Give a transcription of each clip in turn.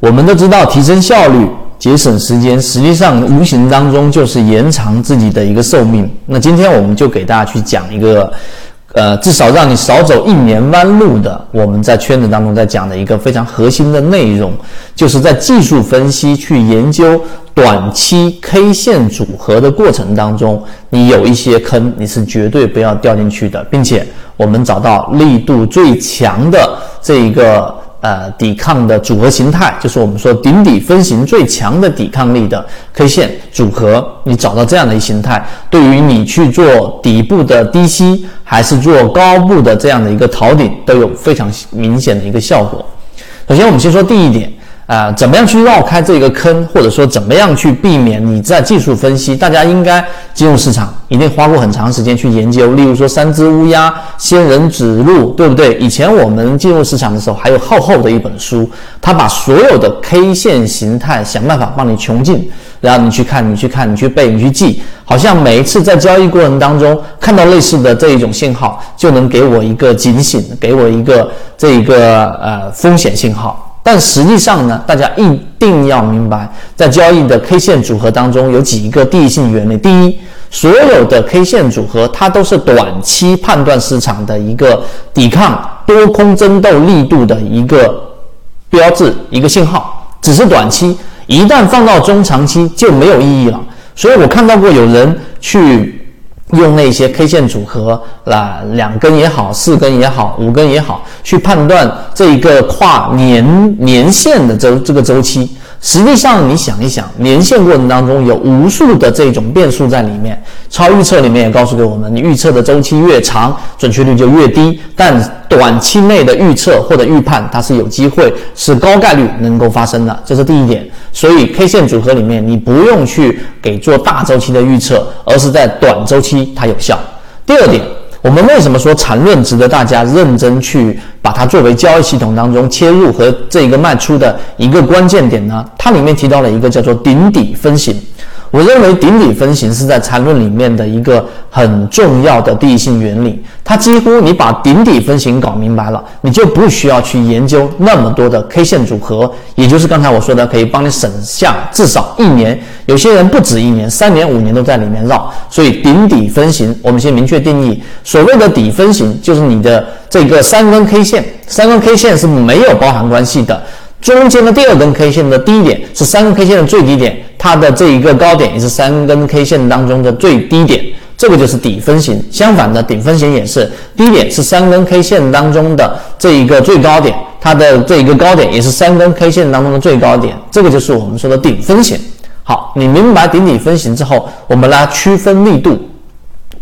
我们都知道，提升效率、节省时间，实际上无形当中就是延长自己的一个寿命。那今天我们就给大家去讲一个，呃，至少让你少走一年弯路的。我们在圈子当中在讲的一个非常核心的内容，就是在技术分析去研究短期 K 线组合的过程当中，你有一些坑，你是绝对不要掉进去的，并且我们找到力度最强的这一个。呃，抵抗的组合形态就是我们说顶底分型最强的抵抗力的 K 线组合。你找到这样的一形态，对于你去做底部的低吸，还是做高部的这样的一个逃顶，都有非常明显的一个效果。首先，我们先说第一点。啊，怎么样去绕开这个坑，或者说怎么样去避免你在技术分析？大家应该进入市场一定花过很长时间去研究。例如说三只乌鸦、仙人指路，对不对？以前我们进入市场的时候，还有厚厚的一本书，它把所有的 K 线形态想办法帮你穷尽，然后你去看，你去看，你去背，你去记，好像每一次在交易过程当中看到类似的这一种信号，就能给我一个警醒，给我一个这一个呃风险信号。但实际上呢，大家一定要明白，在交易的 K 线组合当中有几个第一性原理。第一，所有的 K 线组合它都是短期判断市场的一个抵抗多空争斗力度的一个标志、一个信号，只是短期，一旦放到中长期就没有意义了。所以我看到过有人去。用那些 K 线组合，啊，两根也好，四根也好，五根也好，去判断这一个跨年年限的周这个周期。实际上，你想一想，年限过程当中有无数的这种变数在里面。超预测里面也告诉给我们，你预测的周期越长，准确率就越低。但短期内的预测或者预判，它是有机会，是高概率能够发生的，这是第一点。所以 K 线组合里面，你不用去给做大周期的预测，而是在短周期它有效。第二点。我们为什么说缠论值得大家认真去把它作为交易系统当中切入和这个卖出的一个关键点呢？它里面提到了一个叫做顶底分型。我认为顶底分型是在缠论里面的一个很重要的第一性原理。它几乎你把顶底分型搞明白了，你就不需要去研究那么多的 K 线组合，也就是刚才我说的，可以帮你省下至少一年。有些人不止一年，三年、五年都在里面绕。所以顶底分型，我们先明确定义，所谓的底分型就是你的这个三根 K 线，三根 K 线是没有包含关系的。中间的第二根 K 线的低点是三根 K 线的最低点，它的这一个高点也是三根 K 线当中的最低点，这个就是底分型。相反的，顶分型也是低点是三根 K 线当中的这一个最高点，它的这一个高点也是三根 K 线当中的最高点，这个就是我们说的顶分型。好，你明白顶底分型之后，我们来区分力度。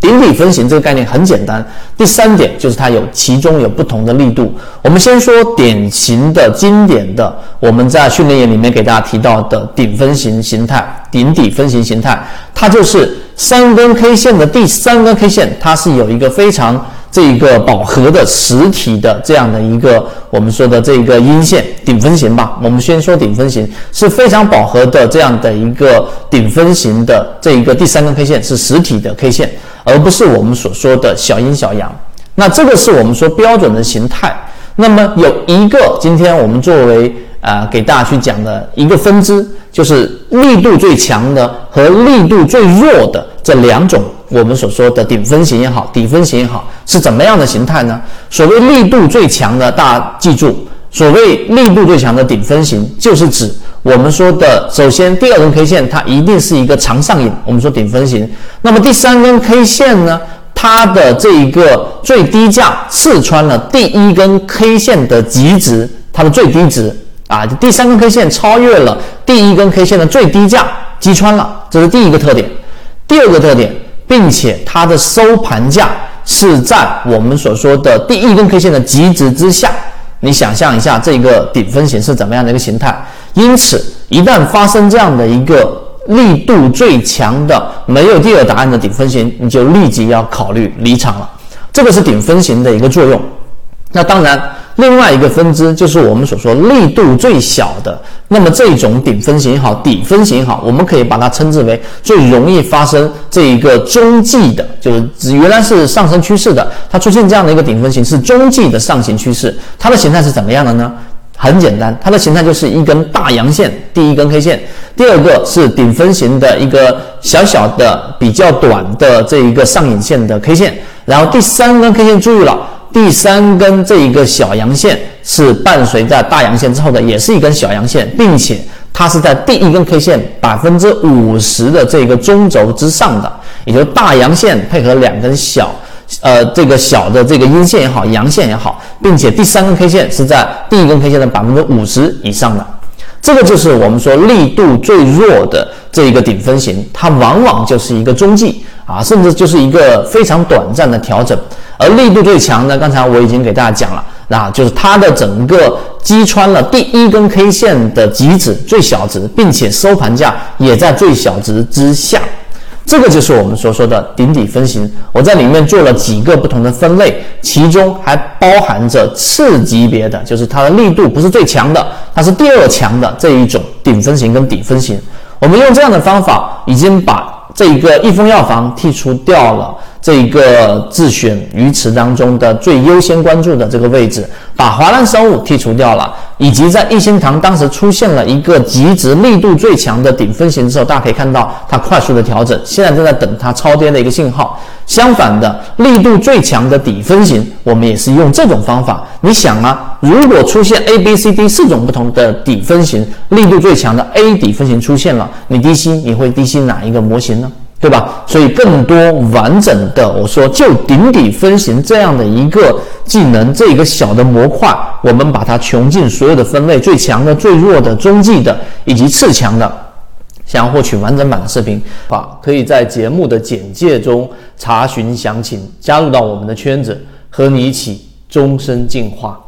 顶底分型这个概念很简单。第三点就是它有其中有不同的力度。我们先说典型的、经典的，我们在训练营里面给大家提到的顶分型形态、顶底分型形态，它就是三根 K 线的第三根 K 线，它是有一个非常这一个饱和的实体的这样的一个我们说的这个阴线顶分型吧。我们先说顶分型是非常饱和的这样的一个顶分型的这一个第三根 K 线是实体的 K 线。而不是我们所说的小阴小阳，那这个是我们说标准的形态。那么有一个，今天我们作为啊给大家去讲的一个分支，就是力度最强的和力度最弱的这两种，我们所说的顶分型也好，底分型也好，是怎么样的形态呢？所谓力度最强的，大家记住，所谓力度最强的顶分型，就是指。我们说的，首先第二根 K 线它一定是一个长上影，我们说顶分型。那么第三根 K 线呢，它的这一个最低价刺穿了第一根 K 线的极值，它的最低值啊，第三根 K 线超越了第一根 K 线的最低价，击穿了，这是第一个特点。第二个特点，并且它的收盘价是在我们所说的第一根 K 线的极值之下。你想象一下，这个顶分型是怎么样的一个形态？因此，一旦发生这样的一个力度最强的、没有第二答案的顶分型，你就立即要考虑离场了。这个是顶分型的一个作用。那当然，另外一个分支就是我们所说力度最小的。那么这种顶分型也好，底分型也好，我们可以把它称之为最容易发生这一个中继的，就是原来是上升趋势的，它出现这样的一个顶分型是中继的上行趋势。它的形态是怎么样的呢？很简单，它的形态就是一根大阳线，第一根 K 线，第二个是顶分型的一个小小的、比较短的这一个上影线的 K 线，然后第三根 K 线注意了，第三根这一个小阳线是伴随在大阳线之后的，也是一根小阳线，并且它是在第一根 K 线百分之五十的这个中轴之上的，也就是大阳线配合两根小。呃，这个小的这个阴线也好，阳线也好，并且第三根 K 线是在第一根 K 线的百分之五十以上的，这个就是我们说力度最弱的这一个顶分型，它往往就是一个中继啊，甚至就是一个非常短暂的调整。而力度最强呢，刚才我已经给大家讲了，那就是它的整个击穿了第一根 K 线的极值最小值，并且收盘价也在最小值之下。这个就是我们所说的顶底分型，我在里面做了几个不同的分类，其中还包含着次级别的，就是它的力度不是最强的，它是第二强的这一种顶分型跟底分型。我们用这样的方法，已经把这一个益丰药房剔除掉了。这一个自选鱼池当中的最优先关注的这个位置，把华南生物剔除掉了，以及在一心堂当时出现了一个极值力度最强的顶分型之后，大家可以看到它快速的调整，现在正在等它超跌的一个信号。相反的，力度最强的底分型，我们也是用这种方法。你想啊，如果出现 A、B、C、D 四种不同的底分型，力度最强的 A 底分型出现了，你低吸你会低吸哪一个模型呢？对吧？所以更多完整的，我说就顶底分型这样的一个技能，这一个小的模块，我们把它穷尽所有的分类，最强的、最弱的、中继的以及次强的。想要获取完整版的视频，啊，可以在节目的简介中查询详情，加入到我们的圈子，和你一起终身进化。